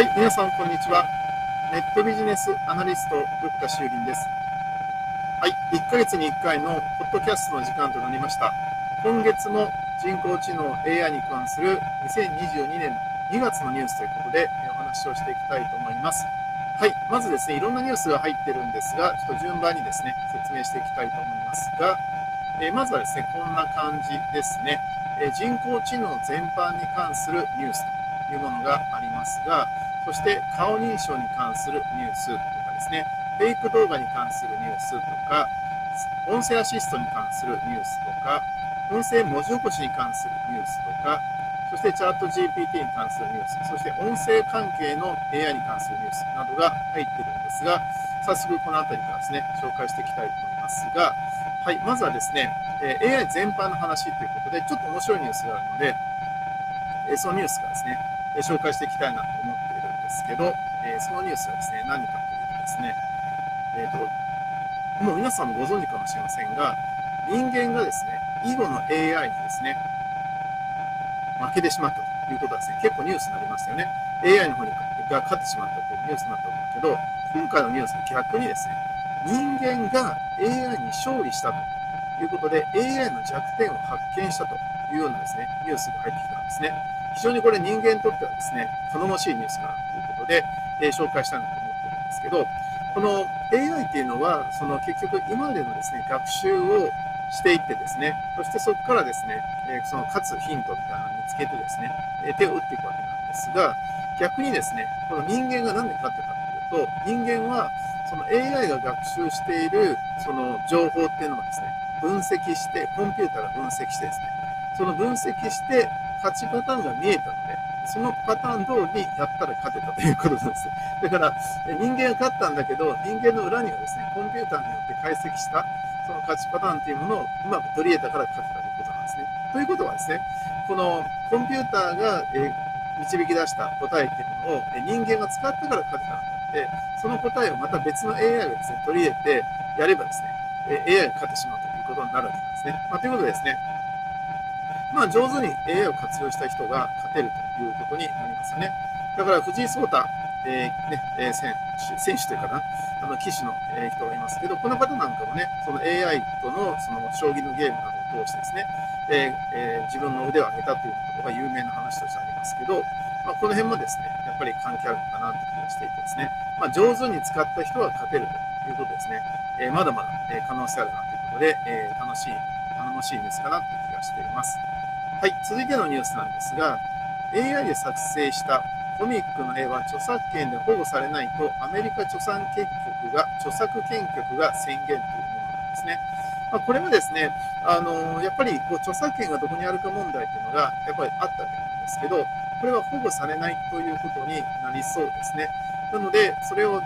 はい、皆さんこんにちは。ネットビジネスアナリスト、ルッカ修林です。はい、1ヶ月に1回のポッドキャストの時間となりました。今月も人工知能 AI に関する2022年2月のニュースということでお話をしていきたいと思います。はい、まずですね、いろんなニュースが入ってるんですが、ちょっと順番にですね、説明していきたいと思いますが、えまずはですね、こんな感じですね、え人工知能全般に関するニュースというものがありますが、そして顔認証に関するニュースとかですね、フェイク動画に関するニュースとか、音声アシストに関するニュースとか、音声文字起こしに関するニュースとか、そしてチャット GPT に関するニュース、そして音声関係の AI に関するニュースなどが入っているんですが、早速この辺りからですね、紹介していきたいと思いますが、はい、まずはですね、AI 全般の話ということで、ちょっと面白いニュースがあるので、そのニュースからですね、紹介していきたいなと思っですけど、そのニュースはですね、何かというとですね、えーと、もう皆さんもご存知かもしれませんが、人間がですね、囲碁の AI にですね、負けてしまったということはですね、結構ニュースになりましたよね。AI の方にが勝ってしまったというニュースになったんだけど、今回のニュースは逆にですね、人間が AI に勝利したということで、AI の弱点を発見したというようなですね、ニュースが入ってきたんですね。非常にこれ人間にとってはですね、頼もしいニュースかなということで、えー、紹介したいなと思ってるんですけど、この AI っていうのは、その結局今までのですね、学習をしていってですね、そしてそこからですね、えその勝つヒントみたいなのを見つけてですね、え手を打っていくわけなんですが、逆にですね、この人間が何で勝ってるかというと、人間はその AI が学習しているその情報っていうのをですね、分析して、コンピューターが分析してですね、その分析して、勝ちパターンが見えたので、そのパターン通りやったら勝てたということなんです。だから、人間が勝ったんだけど、人間の裏にはですね、コンピューターによって解析したその勝ちパターンというものをうまく取り入れたから勝てたということなんですね。ということはですね、このコンピューターが、え導き出した答えっていうものを人間が使ったから勝てたんであって、その答えをまた別の AI がですね、取り入れてやればですね、AI が勝ってしまうということになるわけなんですね。まあ、ということでですね、まあ、上手に AI を活用した人が勝てるということになりますよね。だから藤井聡太、えー、ね、え選手、選手というかな、あの、棋士の、え人がいますけど、この方なんかもね、その AI との、その、将棋のゲームなどを通してですね、ええー、自分の腕を上げたということが有名な話としてありますけど、まあ、この辺もですね、やっぱり関係あるのかなという気がしていてですね、まあ、上手に使った人は勝てるということですね、えー、まだまだ、え可能性あるなということで、え楽しい、頼もしいニュースかなという気がしています。はい、続いてのニュースなんですが、AI で作成したコミックの絵は著作権で保護されないとアメリカ著作権局が著作権局が宣言というものなんですね。まあ、これはですね、あのやっぱりこう著作権がどこにあるか問題というのがやっぱりあったわけなんですけど、これは保護されないということになりそうですね。なので、それを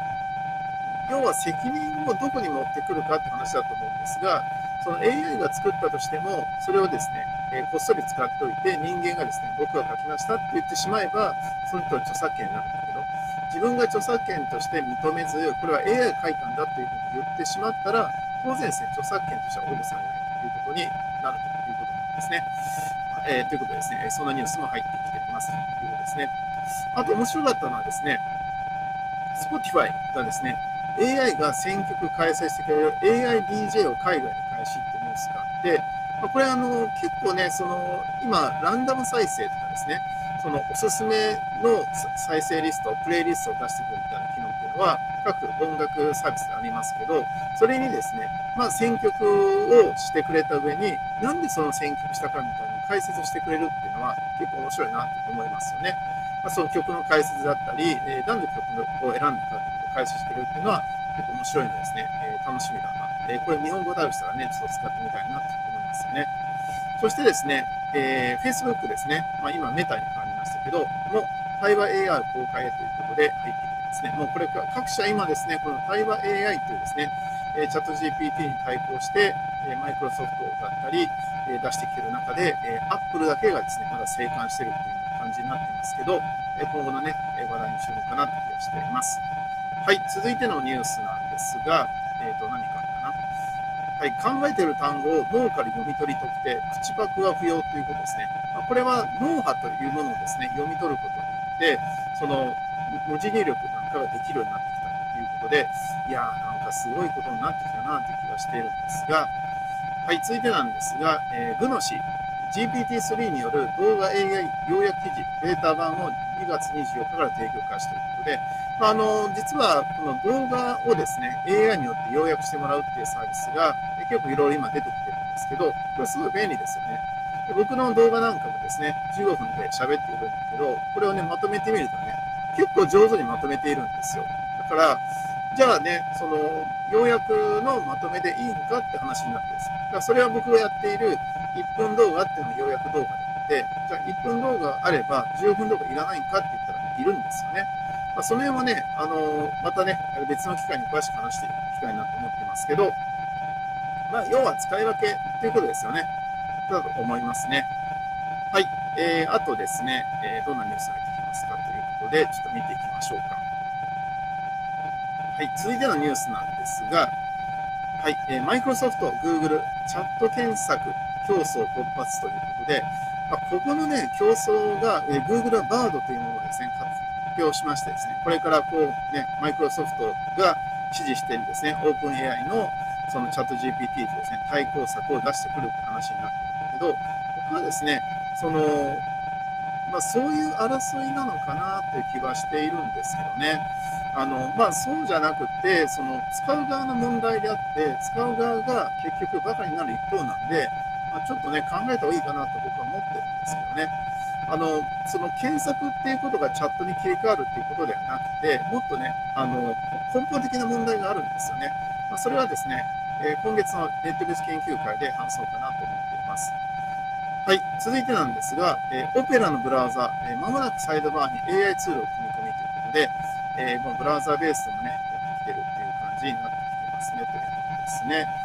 要は責任をどこに持ってくるかって話だと思うんですが、その AI が作ったとしても、それをですね、えー、こっそり使っておいて、人間がですね、僕が書きましたって言ってしまえば、その人は著作権になるんだけど、自分が著作権として認めず、これは AI が書いたんだというふうに言ってしまったら、当然ですね、著作権としては保護されないということになるということなんですね。えー、ということでですね、そんなニュースも入ってきていますということですね。あと面白かったのはですね、Spotify がですね、AI が選曲開催してくれる AIDJ を海外に開始ってニュースがあって、まあ、これあの結構ね、その今、ランダム再生とかですね、そのおすすめの再生リスト、プレイリストを出してくるみたいな機能っていうのは、各音楽サービスでありますけど、それにですね、まあ、選曲をしてくれた上に、なんでその選曲したかみたいな解説してくれるっていうのは結構面白いなと思いますよね。まあ、その曲の解説だったり、えー、なんで曲を選んだかっていうことを解説してくれるっていうのは結構面白いのですね、えー、楽しみだな。えー、これ日本語である人はね、ちょっと使ってみたいなとね。そしてですね、えー、Facebook ですね、まあ、今メタに変わりましたけど、も対話 AR 公開へということで入ってきてますね。もうこれ各社今ですね、この対話 AI というですね、えチャット GPT に対抗して、えマイクロソフトだったり、え出してきてる中で、え Apple だけがですね、まだ生還してるっていう感じになってますけど、え今後のね、話題に注目かなという気がしています。はい、続いてのニュースなんですが、えっ、ー、と、何か。はい、考えている単語を脳から読み取り特定、口パクは不要ということですね。ま、これは脳波というものをですね、読み取ることによって、その文字入力なんかができるようになってきたということで、いやー、なんかすごいことになってきたなという気がしているんですが、はい、続いてなんですが、えー、グノシ GPT-3 による動画 AI 要約記事、ベータ版を2月24日から提供開始ということで、まあ、の実はこの動画をですね AI によって要約してもらうっていうサービスが結構いろいろ今出てきてるんですけど、これすごい便利ですよね。で僕の動画なんかもですね、15分で喋っているんだけど、これをね、まとめてみるとね、結構上手にまとめているんですよ。だから、じゃあね、その、要約のまとめでいいのかって話になってです。だからそれは僕がやっている1分動画っていうのが要約動画であって、じゃあ1分動画あれば15分動画いらないんかって言ったら、いるんですよね。まあ、その辺はね、あのまたね、別の機会に詳しく話していく機会になって思ってますけど、まあ、要は使い分けっていうことですよね。だと思いますね。はい。えー、あとですね、えー、どんなニュースが入ってきますかということで、ちょっと見ていきましょうか。はい。続いてのニュースなんですが、はい。えー、マイクロソフト、グーグル、チャット検索競争勃発ということで、ま、ここのね、競争が、え、Google は Bard というものをですね、発表しましてですね、これからこう、ね、マイクロソフトが支持しているですね、オープン AI のそのチャット GPT とですね、対抗策を出してくるって話になってるんだけど、僕はですね、その、まあ、そういう争いなのかなという気はしているんですけどね。あのまあ、そうじゃなくて、その使う側の問題であって、使う側が結局バカになる一方なんで、まあ、ちょっとね、考えた方がいいかなと僕は思ってるんですけどね。あのその検索っていうことがチャットに切り替わるっていうことではなくて、もっとね、あの根本的な問題があるんですよね。まあ、それはですね、えー、今月のネットベース研究会で話そうかなと思っています。はい、続いてなんですが、えー、オペラのブラウザ、えー、間もなくサイドバーに AI ツールを組み込みということで、えー、もうブラウザベースでもね、やってきてるっていう感じになってきてますね、ということですね。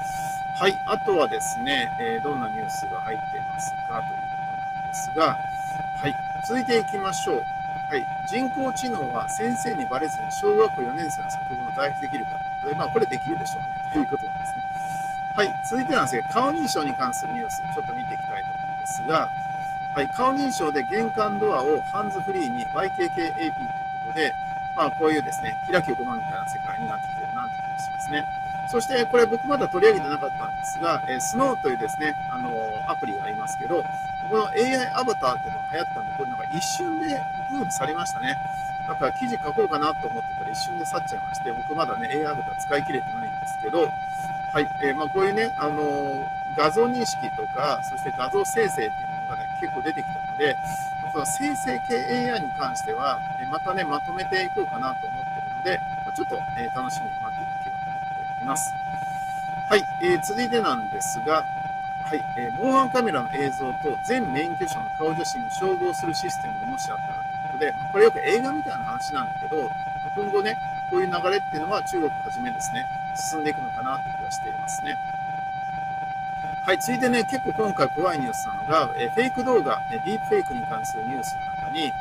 はい、あとはですね、えどんなニュースが入っていますかということなんですが、はい、続いていきましょう。はい、人工知能は先生にバレずに小学校4年生の作文を代筆できるかということで、まあ、これできるでしょうねということなんですね。はい、続いてなんですが、顔認証に関するニュース、ちょっと見ていきたいと思うんですが、はい、顔認証で玄関ドアをハンズフリーに YKKAP ということで、まあ、こういうですね、開き横間みたいな世界になってきてるなという気がしますね。そしてこれ僕まだ取り上げてなかったんですが、えー、スノーというですね、あのー、アプリがありますけど、この AI アバターっていうのが流行ったんで、これなんか一瞬でブームされましたね。だから記事書こうかなと思ってたら一瞬で去っちゃいまして、僕まだね、AI アバター使い切れてないんですけど、はい、えー、まあ、こういうね、あの、画像認識とか、そして画像生成っていうのがね、結構出てきたので、この生成系 AI に関しては、またね、まとめていこうかなと思ってるので、ちょっと、え楽しみにいます。はい、えー、続いてなんですが、はい、えー、防犯カメラの映像と全免許証の顔写真を照合するシステムがもしあったらということで、これよく映画みたいな話なんだけど、今後ね、こういう流れっていうのは中国をはじめですね、進んでいくのかなという気がしていますね。はい、続いてね、結構今回怖いニュースなのが、えフェイク動画、ディープフェイクに関するニュースの中に、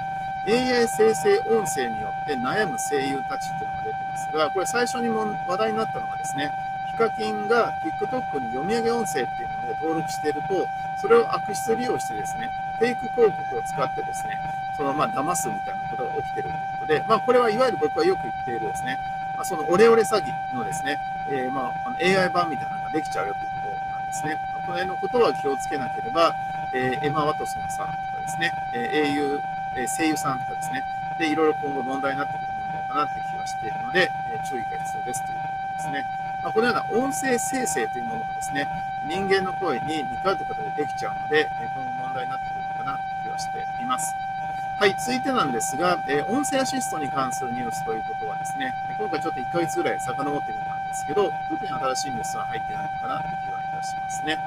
AI 生成音声によって悩む声優たちっていうのが出てますが、これ最初にも話題になったのがですね、ヒカキンが TikTok に読み上げ音声っていうので登録していると、それを悪質利用してですね、フェイク広告を使ってですね、そのまあ騙すみたいなことが起きてるということで、まあこれはいわゆる僕はよく言っているですね、まあ、そのオレオレ詐欺のですね、えー、まあ AI 版みたいなのができちゃうよということなんですね。この辺のことは気をつけなければ、えー、エマ・ワトソンさんとかですね、えー、英雄、え声優さんとかですね、で、いろいろ今後問題になってくる問題かなって気はしているので、え注意が必要ですということですね。まあ、このような音声生成というものがですね、人間の声に似通った形でできちゃうので、今後問題になってくるのかなという気はしています。はい、続いてなんですが、え音声アシストに関するニュースということはですね、今回ちょっと1ヶ月ぐらい遡ってみたんですけど、特に新しいニュースは入ってないのかなという気はいたしますね。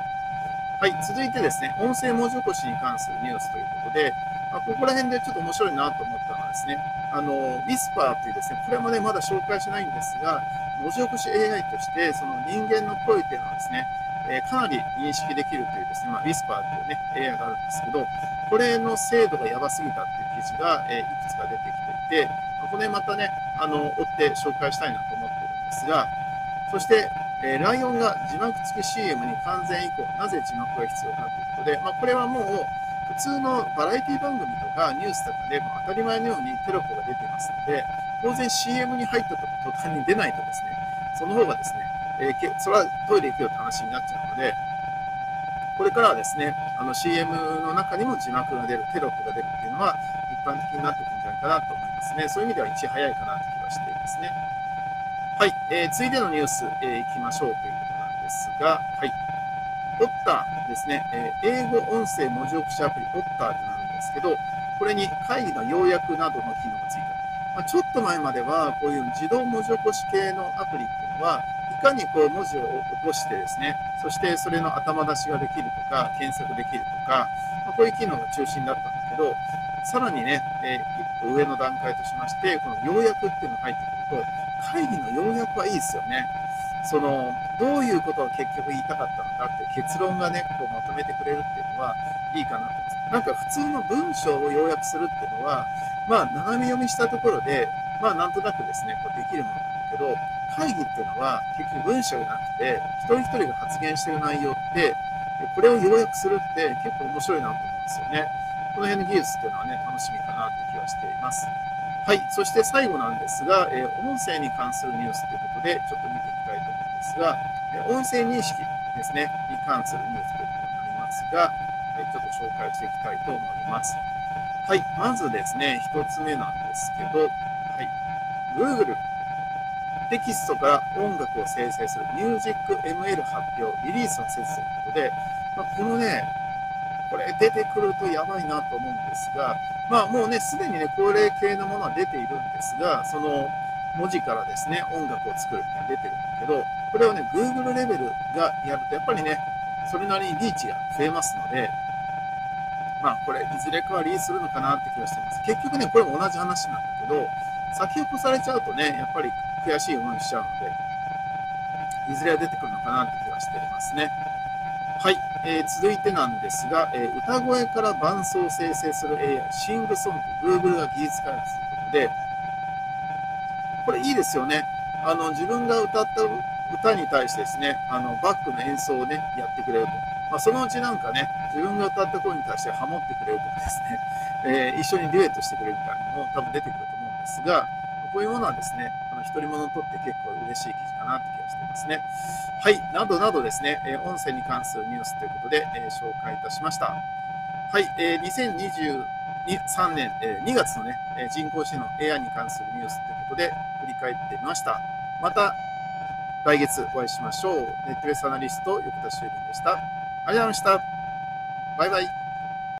はい、続いてですね、音声文字起こしに関するニュースということで、あ、ここら辺でちょっと面白いなと思ったのはですね、あの、ウィスパーというですね、これもね、まだ紹介しないんですが、文字起こし AI として、その人間の声というのはですね、え、かなり認識できるというですね、まあ、ウィスパーというね、AI があるんですけど、これの精度がやばすぎたっていう記事が、え、いくつか出てきていて、この辺またね、あの、追って紹介したいなと思ってるんですが、そして、え、ライオンが字幕付き CM に完全移行、なぜ字幕が必要かということで、まあ、これはもう、普通のバラエティ番組とかニュースとかでも当たり前のようにテロップが出ていますので、当然 CM に入った途端に出ないとですね、その方がですね、えー、それはトイレ行くよって話になっちゃうので、これからはですね、あの CM の中にも字幕が出る、テロップが出るっていうのは一般的になっていくんじゃないかなと思いますね。そういう意味ではいち早いかなという気がしていますね。はい、えー、続いてのニュース、えー、いきましょうということなんですが、はい、オッターですね、え、英語音声文字起こしアプリオッターとなるんですけど、これに会議の要約などの機能がついた。まあ、ちょっと前までは、こういう自動文字起こし系のアプリっていうのは、いかにこう文字を起こしてですね、そしてそれの頭出しができるとか、検索できるとか、まあ、こういう機能が中心だったんだけど、さらにね、えー、一歩上の段階としまして、この要約っていうのが入ってくると、会議の要約はいいですよね。その、どういうことを結局言いたかったのかって結論がね、こうまとめてくれるっていうのはいいかなと思います。なんか普通の文章を要約するっていうのは、まあ、斜め読みしたところで、まあ、なんとなくですね、こうできるものなんだけど、会議っていうのは結局文章じゃなくて、一人一人が発言してる内容って、これを要約するって結構面白いなと思うんですよね。この辺の技術っていうのはね、楽しみかなって気はしています。はい。そして最後なんですが、えー、音声に関するニュースということで、ちょっと見ていきたいと思うんですが、え音声認識ですね、に関するニュースということになりますが、はい、ちょっと紹介していきたいと思います。はい。まずですね、一つ目なんですけど、はい。Google テキストから音楽を生成する MusicML 発表、リリースのせずということで、まあ、このね、これ出てくるとやばいなと思うんですが、まあもうね、すでにね、これ系のものは出ているんですが、その文字からですね、音楽を作るって出てるんだけど、これをね、Google レベルがやると、やっぱりね、それなりにリーチが増えますので、まあこれ、いずれかはリリースするのかなって気がしてます。結局ね、これも同じ話なんだけど、先を越されちゃうとね、やっぱり悔しい思いしちゃうので、いずれは出てくるのかなって気がしていますね。はい、えー、続いてなんですが、えー、歌声から伴奏を生成する AI、シングソング、Google が技術開発ということで、これいいですよね。あの、自分が歌った歌に対してですね、あの、バックの演奏をね、やってくれると。まあ、そのうちなんかね、自分が歌った声に対してハモってくれるとかですね、えー、一緒にデュエットしてくれるみたいなのも多分出てくると思うんですが、こういうものはですね、あの、独り者にとって結構嬉しい記事かなって気がしていますね。はい、などなどですね、え音声に関するニュースということで、え紹介いたしました。はい、え2023年、え2月のね、人工知能 AI に関するニュースということでり返ってみました。また来月お会いしましょう。ネットレスアナリスト、横田修理でした。ありがとうございました。バイバイ。